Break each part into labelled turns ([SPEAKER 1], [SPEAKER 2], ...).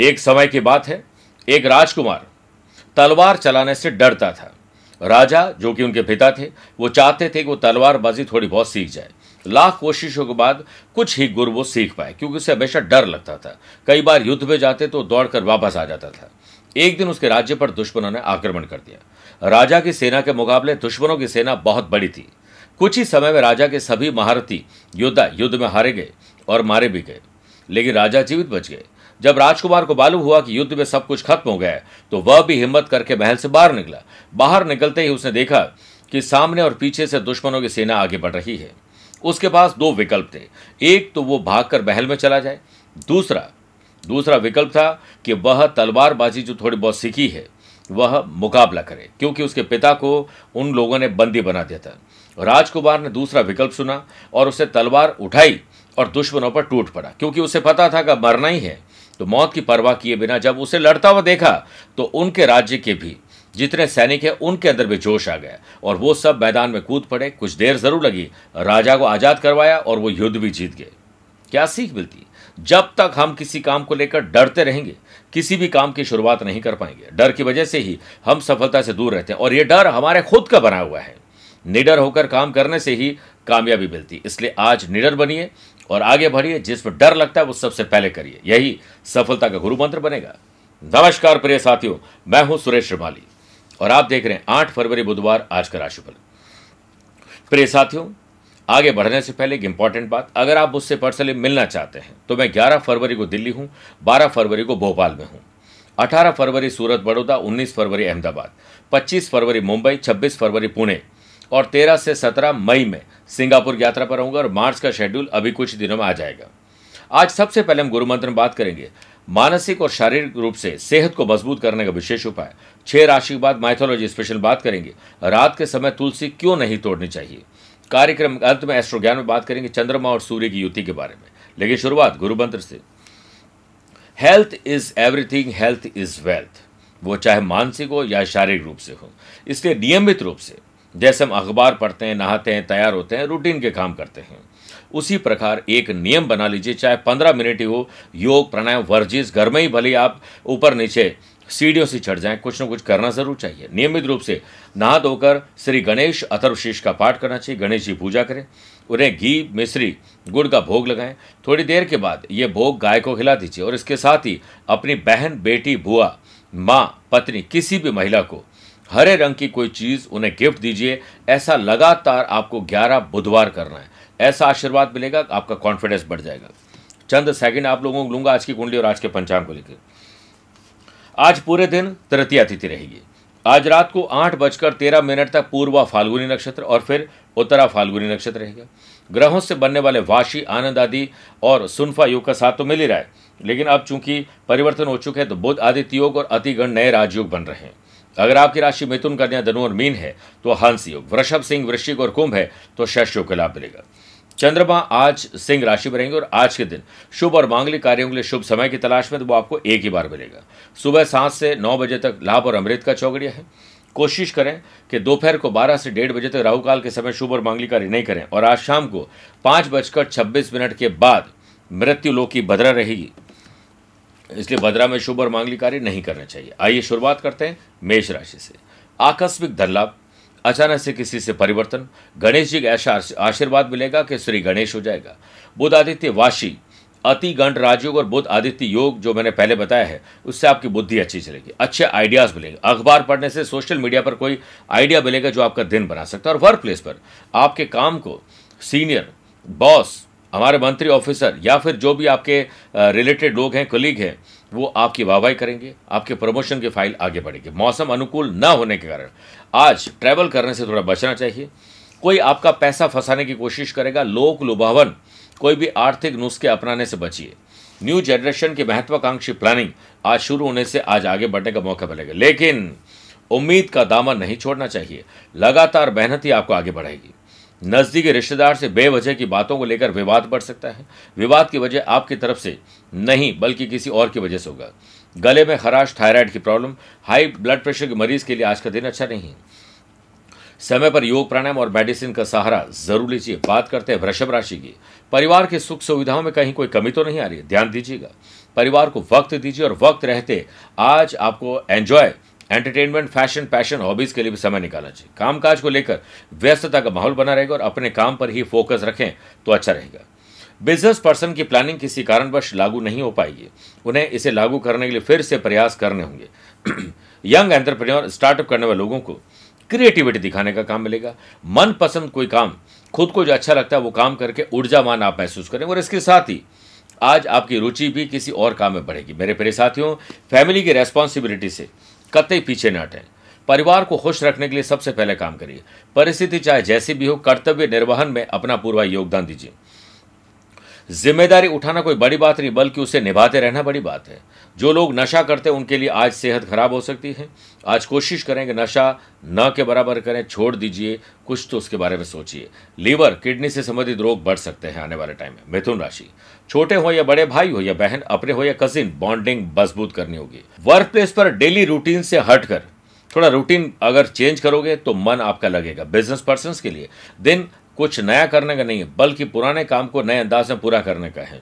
[SPEAKER 1] एक समय की बात है, एक राजकुमार तलवार चलाने से डरता था। राजा, जो कि उनके पिता थे, वो चाहते थे कि वो तलवारबाजी थोड़ी बहुत सीख जाए। लाख कोशिशों के बाद कुछ ही गुर वो सीख पाए, क्योंकि उसे हमेशा डर लगता था। कई बार युद्ध में जाते तो दौड़कर वापस आ जाता था। एक दिन उसके राज्य पर दुश्मनों ने आक्रमण कर दिया। राजा की सेना के मुकाबले दुश्मनों की सेना बहुत बड़ी थी। कुछ ही समय में राजा के सभी महारथी योद्धा युद्ध में हारे गए और मारे भी गए, लेकिन राजा जीवित बच गए। जब राजकुमार को मालूम हुआ कि युद्ध में सब कुछ खत्म हो गया तो वह भी हिम्मत करके महल से बाहर निकला। बाहर निकलते ही उसने देखा कि सामने और पीछे से दुश्मनों की सेना आगे बढ़ रही है। उसके पास दो विकल्प थे। एक तो वो भागकर महल में चला जाए। दूसरा दूसरा विकल्प था कि वह तलवारबाजी जो थोड़ी बहुत सीखी है, वह मुकाबला करे, क्योंकि उसके पिता को उन लोगों ने बंदी बना दिया था। राजकुमार ने दूसरा विकल्प सुना और उसे तलवार उठाई और दुश्मनों पर टूट पड़ा, क्योंकि उसे पता था कि मरना ही है। तो मौत की परवाह किए बिना जब उसे लड़ता हुआ देखा तो उनके राज्य के भी जितने सैनिक हैं, उनके अंदर भी जोश आ गया और वो सब मैदान में कूद पड़े। कुछ देर ज़रूर लगी, राजा को आज़ाद करवाया और वो युद्ध भी जीत गए। क्या सीख मिलती? जब तक हम किसी काम को लेकर डरते रहेंगे, किसी भी काम की शुरुआत नहीं कर पाएँगे। डर की वजह से ही हम सफलता से दूर रहते हैं और ये डर हमारे खुद का बना हुआ है। निडर होकर काम करने से ही कामयाबी मिलती। इसलिए आज निडर बनिए और आगे बढ़िए, जिस पर डर लगता है, वो सबसे पहले करिए। यही सफलता का गुरु मंत्र बनेगा। नमस्कार प्रिय साथियों, मैं हूँ सुरेश श्रीमाली, और आप देख रहे हैं आठ फरवरी बुधवार, आज का राशिफल। प्रिय साथियों, आगे बढ़ने से पहले एक इंपॉर्टेंट बात, अगर आप मुझसे पर्सनली मिलना चाहते हैं तो मैं 11 फरवरी को दिल्ली हूँ 12 फरवरी को भोपाल में हूँ 18 फरवरी सूरत बड़ौदा 19 फरवरी अहमदाबाद 25 फरवरी मुंबई 26 फरवरी पुणे और 13 से 17 मई में सिंगापुर यात्रा पर रहूँगा और मार्च का शेड्यूल अभी कुछ दिनों में आ जाएगा। आज सबसे पहले हम गुरु मंत्र में बात करेंगे। मानसिक और शारीरिक रूप से सेहत को मज़बूत करने का विशेष उपाय। छह राशि के बाद माइथोलॉजी स्पेशल बात करेंगे। रात के समय तुलसी क्यों नहीं तोड़नी चाहिए? कार्यक्रम अंत में एस्ट्रो ज्ञान में बात करेंगे चंद्रमा और सूर्य की युति के बारे में। लेकिन शुरुआत गुरु मंत्र से। Health is everything health is wealth वो चाहे मानसिक हो या शारीरिक रूप से हो। इसलिए नियमित रूप से जैसे हम अखबार पढ़ते हैं, नहाते हैं, तैयार होते हैं, रूटीन के काम करते हैं। उसी प्रकार एक नियम बना लीजिए, चाहे पंद्रह मिनट ही हो, योग, प्राणायाम, वर्जिश, घर में ही भले आप ऊपर नीचे सीढ़ियों से चढ़ जाएँ, कुछ ना कुछ करना ज़रूर चाहिए। नियमित रूप से नहा धोकर श्री गणेश अथर्वशीष का पाठ करना चाहिए, गणेश जी पूजा करें, उन्हें घी, मिश्री, गुड़ का भोग लगाएँ। थोड़ी देर के बाद ये भोग गाय को खिला दीजिए और इसके साथ ही अपनी बहन, बेटी, बुआ, माँ, पत्नी, किसी भी महिला को हरे रंग की कोई चीज़ उन्हें गिफ्ट दीजिए। ऐसा लगातार आपको 11 बुधवार करना है। ऐसा आशीर्वाद मिलेगा, आपका कॉन्फिडेंस बढ़ जाएगा। चंद सेकंड आप लोगों को लूँगा आज की कुंडली और आज के पंचांग को लेकर। आज पूरे दिन तृतीय तिथि रहेगी। आज रात को आठ बजकर तेरह मिनट तक पूर्वा फाल्गुनी नक्षत्र और फिर उत्तरा फाल्गुनी नक्षत्र रहेगा। ग्रहों से बनने वाले वाशी, आनंद आदि और सुनफा योग का साथ तो मिल ही रहा है। लेकिन अब चूँकि परिवर्तन हो चुके हैं तो बुद्ध आदित्य योग और अतिगण नए राजयोग बन रहे हैं। अगर आपकी राशि मिथुन कन्या, धनु और मीन है तो हंस योग। वृषभ सिंह, वृश्चिक और कुंभ है तो शश योग का लाभ मिलेगा। चंद्रमा आज सिंह राशि में रहेंगे और आज के दिन शुभ और मांगलिक कार्यों के लिए शुभ समय की तलाश में तो वो आपको एक ही बार मिलेगा। सुबह सात से नौ बजे तक लाभ और अमृत का चौगड़िया है। कोशिश करें कि दोपहर को 12 से डेढ़ बजे तक राहुकाल के समय शुभ और मांगलिक कार्य नहीं करें, और आज शाम को पाँच बजकर छब्बीस मिनट के बाद मृत्यु लोक की भद्रा रहेगी। इसलिए भद्रा में शुभ और मांगली कार्य नहीं करना चाहिए। आइए शुरुआत करते हैं मेष राशि से। आकस्मिक धन लाभ अचानक से किसी से परिवर्तन, गणेश जी का ऐसा आशीर्वाद मिलेगा कि श्री गणेश हो जाएगा। बुध आदित्य वाशी, अति गण राजयोग और बुद्ध आदित्य योग जो मैंने पहले बताया है, उससे आपकी बुद्धि अच्छी चलेगी, अच्छे आइडियाज़ मिलेंगे। अखबार पढ़ने से सोशल मीडिया पर कोई आइडिया मिलेगा जो आपका दिन बना सकता है। और वर्क प्लेस पर आपके काम को सीनियर बॉस हमारे मंत्री, ऑफिसर या फिर जो भी आपके रिलेटेड लोग हैं कलीग हैं, वो आपकी वाहवाही करेंगे, आपके प्रमोशन की फ़ाइल आगे बढ़ेगी। मौसम अनुकूल न होने के कारण। आज ट्रैवल करने से थोड़ा बचना चाहिए। कोई आपका पैसा फंसाने की कोशिश करेगा, लोक लुभावन, कोई भी आर्थिक नुस्खे अपनाने से बचिए। न्यू जनरेशन की महत्वाकांक्षी प्लानिंग आज शुरू होने से आज आगे बढ़ने का मौका मिलेगा। लेकिन उम्मीद का दामन नहीं छोड़ना चाहिए। लगातार मेहनत ही आपको आगे बढ़ाएगी। नज़दीकी रिश्तेदार से बेवजह की बातों को लेकर विवाद बढ़ सकता है। विवाद की वजह आपकी तरफ़ से नहीं, बल्कि किसी और की वजह से होगा। गले में खराश, थायराइड की प्रॉब्लम, हाई ब्लड प्रेशर के मरीज़ के लिए आज का दिन अच्छा नहीं है। समय पर योग प्राणायाम और मेडिसिन का सहारा ज़रूर लीजिए। बात करते हैं वृषभ राशि की। परिवार के सुख सुविधाओं में कहीं कोई कमी तो नहीं आ रही है? ध्यान दीजिएगा। परिवार को वक्त दीजिए और वक्त रहते आज आपको enjoy entertainment fashion passion hobbies के लिए भी समय निकालना चाहिए। कामकाज को लेकर व्यस्तता का माहौल बना रहेगा और अपने काम पर ही फोकस रखें तो अच्छा रहेगा। बिज़नेस पर्सन की प्लानिंग किसी कारणवश लागू नहीं हो पाएगी। उन्हें इसे लागू करने के लिए फिर से प्रयास करने होंगे। यंग एंटरप्रेन्योर स्टार्टअप करने वाले लोगों को क्रिएटिविटी दिखाने का काम मिलेगा। मनपसंद कोई काम, खुद को जो अच्छा लगता है वो काम करके ऊर्जामान आप महसूस करें और इसके साथ ही आज आपकी रुचि भी किसी और काम में बढ़ेगी। मेरे प्रिय साथियों फैमिली की रेस्पॉन्सिबिलिटी से कतई पीछे न हटें। परिवार को खुश रखने के लिए सबसे पहले काम करिए। परिस्थिति चाहे जैसी भी हो, कर्तव्य निर्वहन में अपना पूरा योगदान दीजिए। ज़िम्मेदारी उठाना कोई बड़ी बात नहीं, बल्कि उसे निभाते रहना बड़ी बात है। जो लोग नशा करते हैं, उनके लिए आज सेहत खराब हो सकती है। आज कोशिश करें कि नशा न के बराबर करें, छोड़ दीजिए, कुछ तो उसके बारे में सोचिए। लीवर, किडनी से संबंधित रोग बढ़ सकते हैं आने वाले टाइम में। मिथुन राशि। छोटे हो या बड़े, भाई हो या बहन, अपने हो या कजिन, बॉन्डिंग मज़बूत करनी होगी। वर्क प्लेस पर डेली रूटीन से हटकर, थोड़ा रूटीन अगर चेंज करोगे तो मन आपका लगेगा। बिज़नेस पर्सन के लिए दिन कुछ नया करने का नहीं है, बल्कि पुराने काम को नए अंदाज में पूरा करने का है।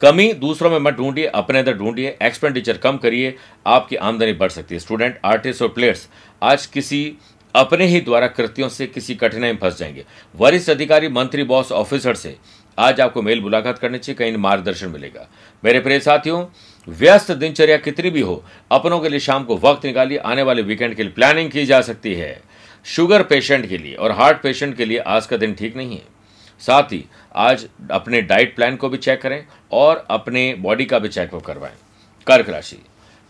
[SPEAKER 1] कमी दूसरों में मत ढूंढिए, अपने अंदर ढूंढिए एक्सपेंडिचर कम करिए, आपकी आमदनी बढ़ सकती है। स्टूडेंट आर्टिस्ट और प्लेयर्स आज किसी अपने ही द्वारा कृतियों से किसी कठिनाई में फंस जाएँगे। वरिष्ठ अधिकारी, मंत्री बॉस ऑफिसर से आज आपको मेल मुलाकात करनी चाहिए, कहीं मार्गदर्शन मिलेगा। मेरे प्रिय साथियों, व्यस्त दिनचर्या कितनी भी हो, अपनों के लिए शाम को वक्त निकालिए, आने वाले वीकेंड के लिए प्लानिंग की जा सकती है। शुगर पेशेंट के लिए और हार्ट पेशेंट के लिए आज का दिन ठीक नहीं है। साथ ही, आज अपने डाइट प्लान को भी चेक करें और अपने बॉडी का भी चेकअप करवाएँ। कर्क राशि।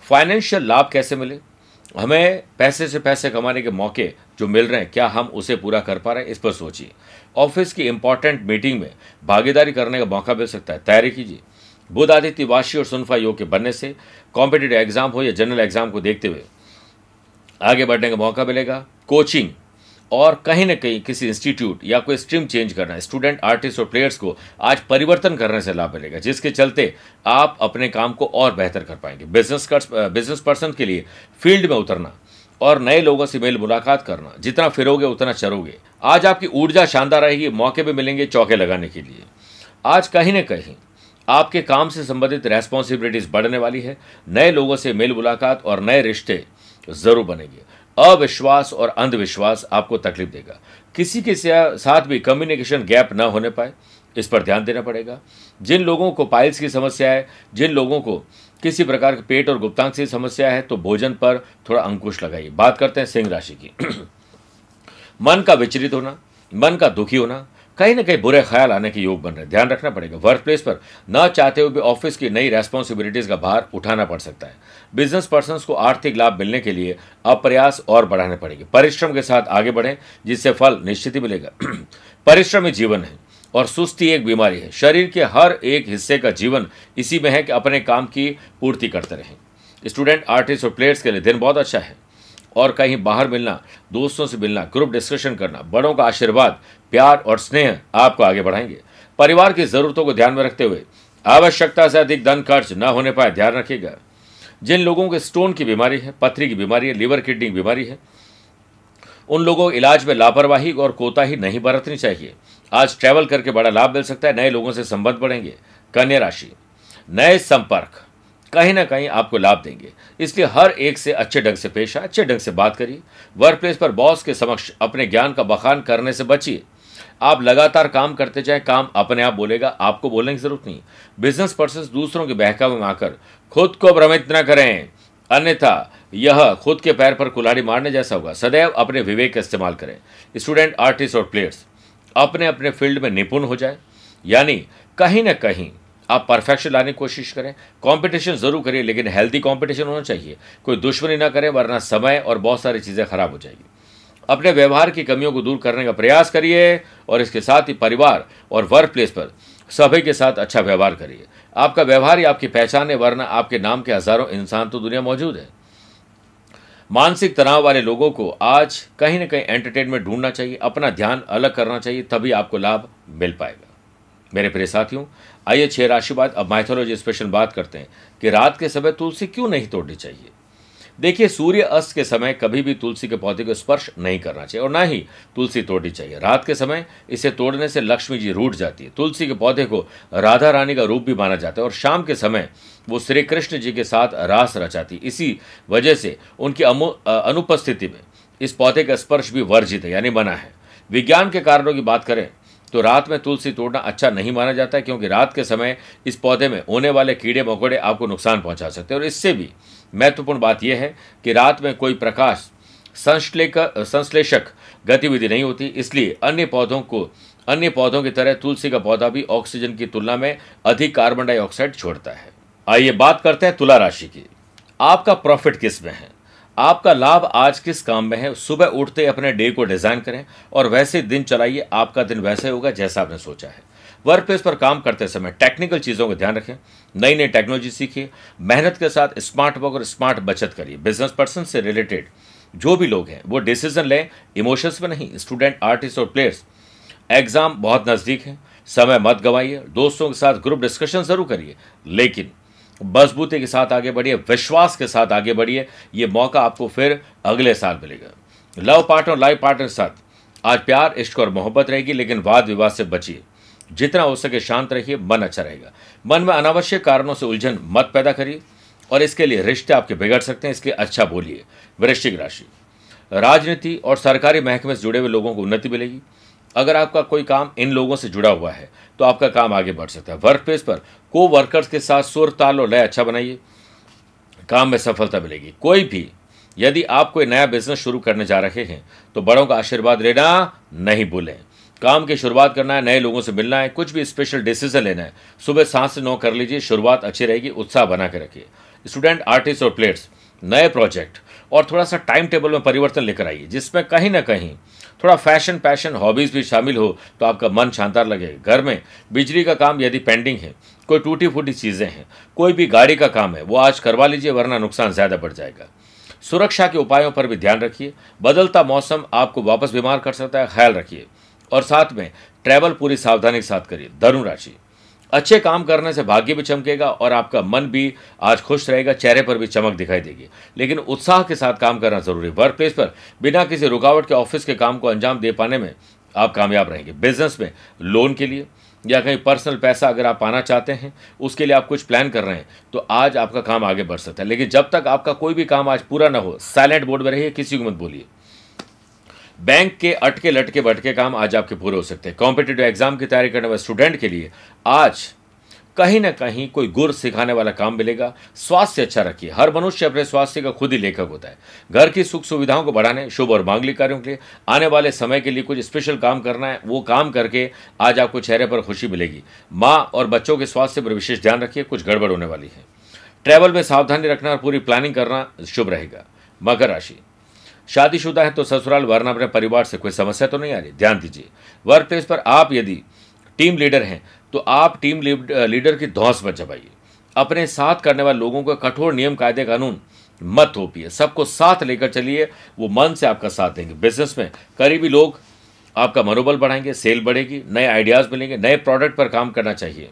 [SPEAKER 1] फाइनेंशियल लाभ कैसे मिले? हमें पैसे से पैसे कमाने के मौके जो मिल रहे हैं, क्या हम उसे पूरा कर पा रहे हैं, इस पर सोचिए। ऑफ़िस की इंपॉर्टेंट मीटिंग में भागीदारी करने का मौका मिल सकता है, तैयारी कीजिए। बुध आदित्य वाशी और सुनफा योग के बनने से कॉम्पिटेटिव एग्ज़ाम हो या जनरल एग्ज़ाम को देखते हुए आगे बढ़ने का मौका मिलेगा। कोचिंग और कहीं ना कहीं किसी इंस्टीट्यूट या कोई स्ट्रीम चेंज करना। स्टूडेंट आर्टिस्ट और प्लेयर्स को आज परिवर्तन करने से लाभ मिलेगा, जिसके चलते आप अपने काम को और बेहतर कर पाएँगे। बिज़नेस बिज़नेस पर्सन के लिए फ़ील्ड में उतरना और नए लोगों से मेल मुलाकात करना। जितना फिरोगे, उतना चरोगे। आज आपकी ऊर्जा शानदार रहेगी, मौके भी मिलेंगे चौके लगाने के लिए। आज कहीं ना कहीं आपके काम से संबंधित रेस्पॉन्सिबिलिटीज बढ़ने वाली है। नए लोगों से मेल मुलाकात और नए रिश्ते ज़रूर बनेगी। अविश्वास और अंधविश्वास आपको तकलीफ़ देगा। किसी के साथ भी कम्युनिकेशन गैप न होने पाए, इस पर ध्यान देना पड़ेगा। जिन लोगों को पाइल्स की समस्या है, जिन लोगों को किसी प्रकार के पेट और गुप्तांग की समस्या है तो भोजन पर थोड़ा अंकुश लगाइए। बात करते हैं सिंह राशि की। मन का विचलित होना, मन का दुखी होना कहीं ना कहीं बुरे ख्याल आने के योग बन रहे ध्यान रखना पड़ेगा। वर्क प्लेस पर न चाहते हुए भी ऑफ़िस की नई रेस्पॉन्सिबिलिटीज का भार उठाना पड़ सकता है। बिज़नेस पर्सन को आर्थिक लाभ मिलने के लिए अब प्रयास और बढ़ाने पड़ेंगे। परिश्रम के साथ आगे बढ़ें, जिससे फल निश्चित ही मिलेगा। परिश्रम ही जीवन है और सुस्ती एक बीमारी है। शरीर के हर एक हिस्से का जीवन इसी में है कि अपने काम की पूर्ति करते रहें। स्टूडेंट आर्टिस्ट और प्लेयर्स के लिए दिन बहुत अच्छा है। और कहीं बाहर मिलना, दोस्तों से मिलना ग्रुप डिस्कशन करना, बड़ों का आशीर्वाद प्यार और स्नेह आपको आगे बढ़ाएँगे। परिवार की जरूरतों को ध्यान में रखते हुए आवश्यकता से अधिक धन खर्च न होने पाए ध्यान रखिएगा। जिन लोगों के स्टोन की बीमारी है, पथरी की बीमारी है, लीवर किडनी की बीमारी है, उन लोगों को इलाज में लापरवाही और कोताही नहीं बरतनी चाहिए। आज ट्रैवल करके बड़ा लाभ मिल सकता है, नए लोगों से संबंध बढ़ेंगे। कन्या राशि, नए संपर्क कहीं ना कहीं आपको लाभ देंगे। इसलिए हर एक से अच्छे ढंग से पेश आए, अच्छे ढंग से बात करिए। वर्क प्लेस पर बॉस के समक्ष अपने ज्ञान का बखान करने से बचिए। आप लगातार काम करते जाए, काम अपने आप बोलेगा, आपको बोलने की ज़रूरत नहीं। बिज़नेस पर्सन दूसरों के बहकावे में आकर खुद को भ्रमित न करें। अन्यथा, यह खुद के पैर पर कुल्हाड़ी मारने जैसा होगा। सदैव अपने विवेक का इस्तेमाल करें। स्टूडेंट आर्टिस्ट और प्लेयर्स अपने अपने फ़ील्ड में निपुण हो जाए। यानी, कहीं ना कहीं आप परफेक्शन लाने की कोशिश करें। कंपटीशन ज़रूर करिए, लेकिन हेल्दी कंपटीशन होना चाहिए। कोई दुश्मनी ना करें, वरना समय और बहुत सारी चीज़ें खराब हो जाएगी। अपने व्यवहार की कमियों को दूर करने का प्रयास करिए और इसके साथ ही परिवार और वर्क प्लेस पर सभी के साथ अच्छा व्यवहार करिए। आपका व्यवहार ही आपकी पहचान है, वरना आपके नाम के हज़ारों इंसान तो दुनिया मौजूद है। मानसिक तनाव वाले लोगों को आज कहीं ना कहीं एंटरटेनमेंट ढूंढना चाहिए, अपना ध्यान अलग करना चाहिए, तभी आपको लाभ मिल पाएगा। मेरे प्रिय साथियों, आइए छह राशि बाद अब माइथोलॉजी स्पेशल बात करते हैं कि रात के समय तुलसी क्यों नहीं तोड़नी चाहिए? देखिए, सूर्य अस्त के समय कभी भी तुलसी के पौधे को स्पर्श नहीं करना चाहिए और ना ही तुलसी तोड़नी चाहिए। रात के समय इसे तोड़ने से लक्ष्मी जी रूठ जाती है। तुलसी के पौधे को राधा रानी का रूप भी माना जाता है और शाम के समय वो श्री कृष्ण जी के साथ रास रचाती इसी वजह से उनकी अनुपस्थिति में इस पौधे का स्पर्श भी वर्जित है, यानी बना है। विज्ञान के कारणों की बात करें तो रात में तुलसी तोड़ना अच्छा नहीं माना जाता है क्योंकि रात के समय इस पौधे में होने वाले कीड़े मकोड़े आपको नुकसान पहुँचा सकते हैं और इससे भी महत्वपूर्ण बात यह है कि रात में कोई प्रकाश संश्लेषक गतिविधि नहीं होती, इसलिए अन्य पौधों को, अन्य पौधों की तरह तुलसी का पौधा भी ऑक्सीजन की तुलना में अधिक कार्बन डाइऑक्साइड छोड़ता है। आइए बात करते हैं तुला राशि की। आपका प्रॉफिट किसमें है? आपका लाभ आज किस काम में है? सुबह उठते अपने डे को डिज़ाइन करें और वैसे दिन चलाइए, आपका दिन वैसे होगा जैसा आपने सोचा है। वर्क प्लेस पर काम करते समय टेक्निकल चीज़ों का ध्यान रखें नई नई टेक्नोलॉजी सीखिए, मेहनत के साथ स्मार्ट वर्क और स्मार्ट बचत करिए। बिज़नेस पर्सन से रिलेटेड जो भी लोग हैं, वो डिसीज़न लें इमोशंस में नहीं स्टूडेंट आर्टिस्ट और प्लेयर्स एग्ज़ाम बहुत नज़दीक है, समय मत गवाइए, दोस्तों के साथ ग्रुप डिस्कशन ज़रूर करिए। लेकिन मजबूती के साथ आगे बढ़िए, विश्वास के साथ आगे बढ़िए, ये मौका आपको फिर अगले साल मिलेगा। लव पार्टनर लाइफ पार्टनर के साथ। आज प्यार, इश्क और मोहब्बत रहेगी, लेकिन वाद विवाद से बचिए। जितना हो सके शांत रहिए, मन अच्छा रहेगा। मन में अनावश्यक कारणों से उलझन मत पैदा करिए और इसके लिए रिश्ते आपके बिगड़ सकते हैं, इसके अच्छा बोलिए। वृश्चिक राशि। राजनीति और सरकारी महकमे से जुड़े हुए लोगों को उन्नति मिलेगी। अगर आपका कोई काम इन लोगों से जुड़ा हुआ है तो आपका काम आगे बढ़ सकता है। वर्क प्लेस पर को वर्कर्स के साथ सुर, ताल और लय अच्छा बनाइए। काम में सफलता मिलेगी। कोई भी, यदि आप कोई नया बिज़नेस शुरू करने जा रहे हैं तो बड़ों का आशीर्वाद लेना नहीं भूलें। काम की शुरुआत करना है, नए लोगों से मिलना है, कुछ भी स्पेशल डिसीज़न लेना है, सुबह सात से नौ कर लीजिए, शुरुआत अच्छी रहेगी, उत्साह बना के रखिए। स्टूडेंट आर्टिस्ट और प्लेयर्स नए प्रोजेक्ट और थोड़ा सा टाइम टेबल में परिवर्तन लेकर आइए, जिसमें कहीं ना कहीं थोड़ा फ़ैशन पैशन हॉबीज़ भी शामिल हो तो आपका मन शानदार लगे। घर में बिजली का काम यदि पेंडिंग है, कोई टूटी फूटी चीज़ें हैं, कोई भी गाड़ी का काम है, वो आज करवा लीजिए, वरना नुकसान ज़्यादा बढ़ जाएगा। सुरक्षा के उपायों पर भी ध्यान रखिए। बदलता मौसम आपको वापस बीमार कर सकता है, ख्याल रखिए। और साथ में ट्रैवल पूरी सावधानी के साथ करिए, धनु राशि। अच्छे काम करने से भाग्य भी चमकेगा और आपका मन भी आज खुश रहेगा, चेहरे पर भी चमक दिखाई देगी। लेकिन उत्साह के साथ काम करना ज़रूरी वर्क प्लेस पर बिना किसी रुकावट के ऑफ़िस के काम को अंजाम दे पाने में आप कामयाब रहेंगे। बिज़नेस में लोन के लिए या कहीं पर्सनल पैसा अगर आप पाना चाहते हैं, उसके लिए आप कुछ प्लान कर रहे हैं तो आज आपका काम आगे बढ़ सकता है। लेकिन जब तक आपका कोई भी काम आज पूरा ना हो साइलेंट बोर्ड में रहिए, किसी को मत बोलिए। बैंक के अटके लटके बटके काम आज आपके पूरे हो सकते हैं। कॉम्पिटेटिव एग्ज़ाम की तैयारी करने वाले स्टूडेंट के लिए आज कहीं ना कहीं कोई गुर सिखाने वाला काम मिलेगा। स्वास्थ्य अच्छा रखिए। हर मनुष्य अपने स्वास्थ्य का खुद ही लेखक होता है। घर की सुख सुविधाओं को बढ़ाने, शुभ और मांगलिक कार्यों के लिए आने वाले समय के लिए कुछ स्पेशल काम करना है। वो काम करके आज आपको चेहरे पर खुशी मिलेगी। माँ और बच्चों के स्वास्थ्य पर विशेष ध्यान रखिए। कुछ गड़बड़ होने वाली है। ट्रैवल में सावधानी रखना और पूरी प्लानिंग करना शुभ रहेगा। मकर राशि। शादीशुदा है तो ससुराल, वरना अपने परिवार से कोई समस्या तो नहीं आ रही? ध्यान दीजिए वर्क प्लेस पर आप यदि टीम लीडर हैं तो आप टीम लीडर की धौस मत जमाइए। अपने साथ करने वाले लोगों का कठोर नियम, कायदे, कानून मत थोपिए। सबको साथ लेकर चलिए, वो मन से आपका साथ देंगे। बिज़नेस में करीबी लोग आपका मनोबल बढ़ाएँगे सेल बढ़ेगी, नए आइडियाज़ मिलेंगे, नए प्रोडक्ट पर काम करना चाहिए।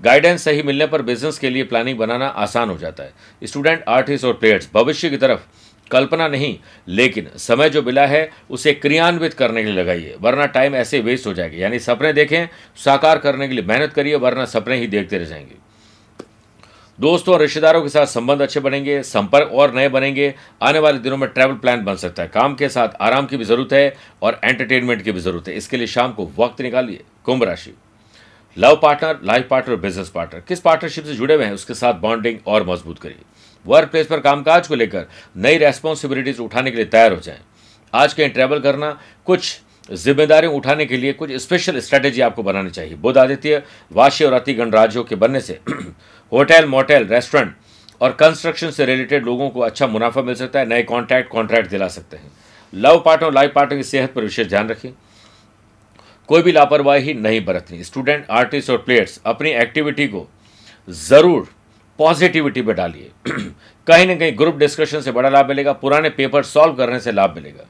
[SPEAKER 1] गाइडेंस सही मिलने पर बिज़नेस के लिए प्लानिंग बनाना आसान हो जाता है। स्टूडेंट आर्टिस्ट और प्लेयर्स भविष्य की तरफ़ कल्पना नहीं, लेकिन समय जो मिला है, उसे क्रियान्वित करने के लिए लगाइए, वरना टाइम ऐसे वेस्ट हो जाएगी। यानी सपने देखें, साकार करने के लिए मेहनत करिए, वरना सपने ही देखते रह जाएँगे। दोस्तों और रिश्तेदारों के साथ संबंध अच्छे बनेंगे, संपर्क और नए बनेंगे, आने वाले दिनों में ट्रैवल प्लान बन सकता है। काम के साथ आराम की भी ज़रूरत है और एंटरटेनमेंट की भी ज़रूरत है। इसके लिए शाम को वक्त निकालिए, कुंभ राशि। Love partner life partner business partner किस पार्टनरशिप से जुड़े हुए हैं, उसके साथ बॉन्डिंग और मज़बूत करिए। वर्क प्लेस पर कामकाज को लेकर नई रेस्पॉन्सिबिलिटीज उठाने के लिए तैयार हो जाएँ। आज कहीं ट्रैवल करना, कुछ ज़िम्मेदारी उठाने के लिए कुछ स्पेशल स्ट्रेटेजी आपको बनानी चाहिए। बुद्ध आदित्य, वाशी और अति गणराज्यों के बनने से होटल मोटेल रेस्टोरेंट और कंस्ट्रक्शन से रिलेटेड लोगों को अच्छा मुनाफा मिल सकता है, नए कॉन्ट्रैक्ट कॉन्ट्रैक्ट दिला सकते हैं। लव पार्टनर लाइफ पार्टनर की सेहत पर विशेष ध्यान रखें। कोई भी लापरवाही नहीं बरतनी। स्टूडेंट आर्टिस्ट और प्लेयर्स अपनी एक्टिविटी को ज़रूर पॉजिटिविटी पे डालिए। कहीं ना कहीं ग्रुप डिस्कशन से बड़ा लाभ मिलेगा, पुराने पेपर सॉल्व करने से लाभ मिलेगा।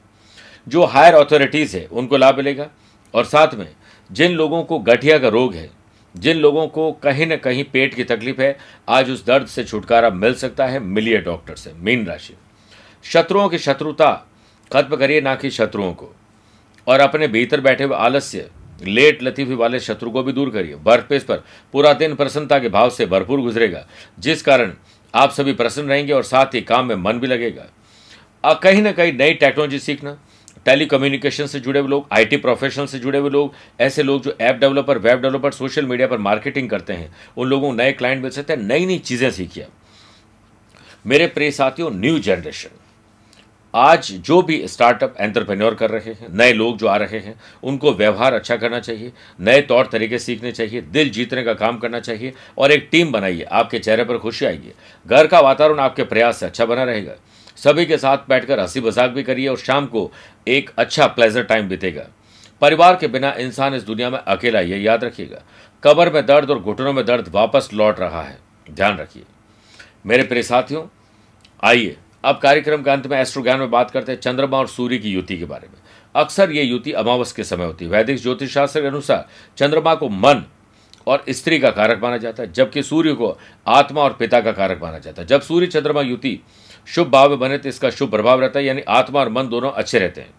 [SPEAKER 1] जो हायर अथॉरिटीज़ है, उनको लाभ मिलेगा। और साथ में, जिन लोगों को गठिया का रोग है, जिन लोगों को कहीं ना कहीं पेट की तकलीफ़ है, आज उस दर्द से छुटकारा मिल सकता है, मिलिए डॉक्टर से, मीन राशि। शत्रुओं की शत्रुता, खत्म करिए ना कि शत्रुओं को। और अपने भीतर बैठे हुए आलस्य लेट लतीफी वाले शत्रु को भी दूर करिए। वर्क प्लेस पर पूरा दिन प्रसन्नता के भाव से भरपूर गुजरेगा, जिस कारण आप सभी प्रसन्न रहेंगे और साथ ही काम में मन भी लगेगा। कहीं ना कहीं नई टेक्नोलॉजी सीखना टेली कम्युनिकेशन से जुड़े हुए लोग आईटी प्रोफेशनल से जुड़े हुए लोग, ऐसे लोग जो app developer web developer social media पर मार्केटिंग करते हैं, उन लोगों को नए क्लाइंट मिल सकते हैं नई नई चीज़ें सीखिए मेरे प्रिय साथियों न्यू जनरेशन आज जो भी स्टार्टअप एंटरप्रेन्योर कर रहे हैं, नए लोग जो आ रहे हैं, उनको व्यवहार अच्छा करना चाहिए, नए तौर तरीके सीखने चाहिए, दिल जीतने का काम करना चाहिए और एक टीम बनाइए, आपके चेहरे पर खुशी आएगी। घर का वातावरण आपके प्रयास से अच्छा बना रहेगा। सभी के साथ बैठकर हँसी मज़ाक भी करिए और शाम को एक अच्छा प्लेजर टाइम बीतेगा। परिवार के बिना इंसान इस दुनिया में अकेला ये याद रखिएगा। कबर में दर्द और घुटनों में दर्द वापस लौट रहा है। ध्यान रखिए। मेरे प्रिय साथियों, आइए अब कार्यक्रम के अंत में एस्ट्रो ज्ञान में बात करते हैं चंद्रमा और सूर्य की युति के बारे में। अक्सर ये युति अमावस के समय होती है। वैदिक ज्योतिष शास्त्र के अनुसार चंद्रमा को मन और स्त्री का कारक माना जाता है, जबकि सूर्य को आत्मा और पिता का कारक माना जाता है। जब सूर्य चंद्रमा युति शुभ भाव में बने तो इसका शुभ प्रभाव रहता है, यानी आत्मा और मन दोनों अच्छे रहते हैं।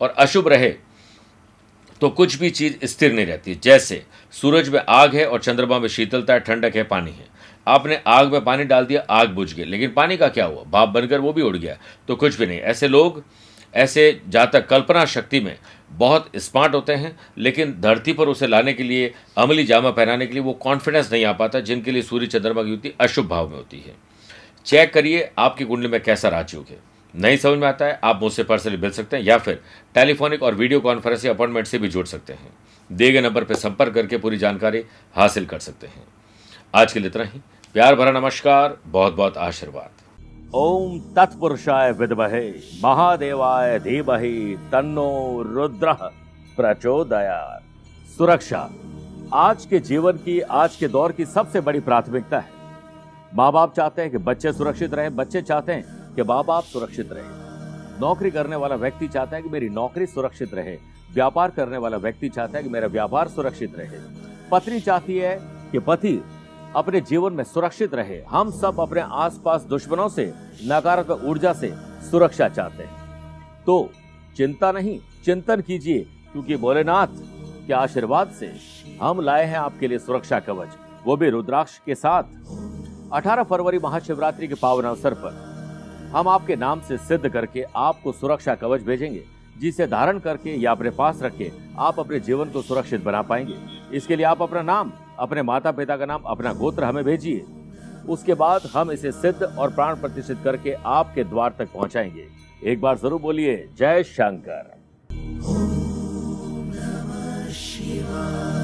[SPEAKER 1] और अशुभ रहे तो कुछ भी चीज़ स्थिर नहीं रहती। जैसे सूरज में आग है और चंद्रमा में शीतलता है, ठंडक है, पानी है। आपने आग में पानी डाल दिया, आग बुझ गई। लेकिन पानी का क्या हुआ? भाप बनकर वो भी उड़ गया तो कुछ भी नहीं। ऐसे लोग, ऐसे जातक कल्पना शक्ति में बहुत स्मार्ट होते हैं, लेकिन धरती पर उसे लाने के लिए, अमली जामा पहनाने के लिए वो कॉन्फिडेंस नहीं आ पाता, जिनके लिए सूर्य चंद्रमा की युति अशुभ भाव में होती है। चेक करिए आपकी कुंडली में कैसा राजयोग है नहीं समझ में आता है, आप मुझसे पर्सनली मिल सकते हैं, या फिर टेलीफोनिक और वीडियो कॉन्फ्रेंस या अपॉइंटमेंट से भी जुड़ सकते हैं। दिए गए नंबर पर संपर्क करके पूरी जानकारी हासिल कर सकते हैं। आज के लिए इतना ही। प्यार भरा नमस्कार बहुत बहुत आशीर्वाद। ओम तत्पुरुषाय विद्महे, महादेवाय धीमहि, तन्नो रुद्र प्रचोदयात। सुरक्षा, आज के जीवन की, आज के दौर की सबसे बड़ी प्राथमिकता है। माँ बाप चाहते हैं कि बच्चे सुरक्षित रहे, बच्चे चाहते हैं कि माँ बाप सुरक्षित रहे। नौकरी करने वाला व्यक्ति चाहता है कि मेरी नौकरी सुरक्षित रहे। व्यापार करने वाला व्यक्ति चाहता है कि मेरा व्यापार सुरक्षित रहे। पत्नी चाहती है कि पति अपने जीवन में सुरक्षित रहे। हम सब अपने आसपास दुश्मनों से, नकारात्मक ऊर्जा से सुरक्षा चाहते हैं। तो चिंता नहीं, चिंतन कीजिए, क्योंकि भोलेनाथ के आशीर्वाद से हम लाए हैं आपके लिए सुरक्षा कवच। वो भी रुद्राक्ष के साथ। 18 फरवरी महाशिवरात्रि के पावन अवसर पर हम आपके नाम से सिद्ध करके आपको सुरक्षा कवच भेजेंगे, जिसे धारण करके या अपने पास रख के आप अपने जीवन को सुरक्षित बना पाएँगे। इसके लिए आप अपना नाम अपने माता पिता का नाम अपना गोत्र हमें भेजिए। उसके बाद हम इसे सिद्ध और प्राण प्रतिष्ठित करके आपके द्वार तक पहुंचाएँगे। एक बार ज़रूर बोलिए, जय शंकर। शिवा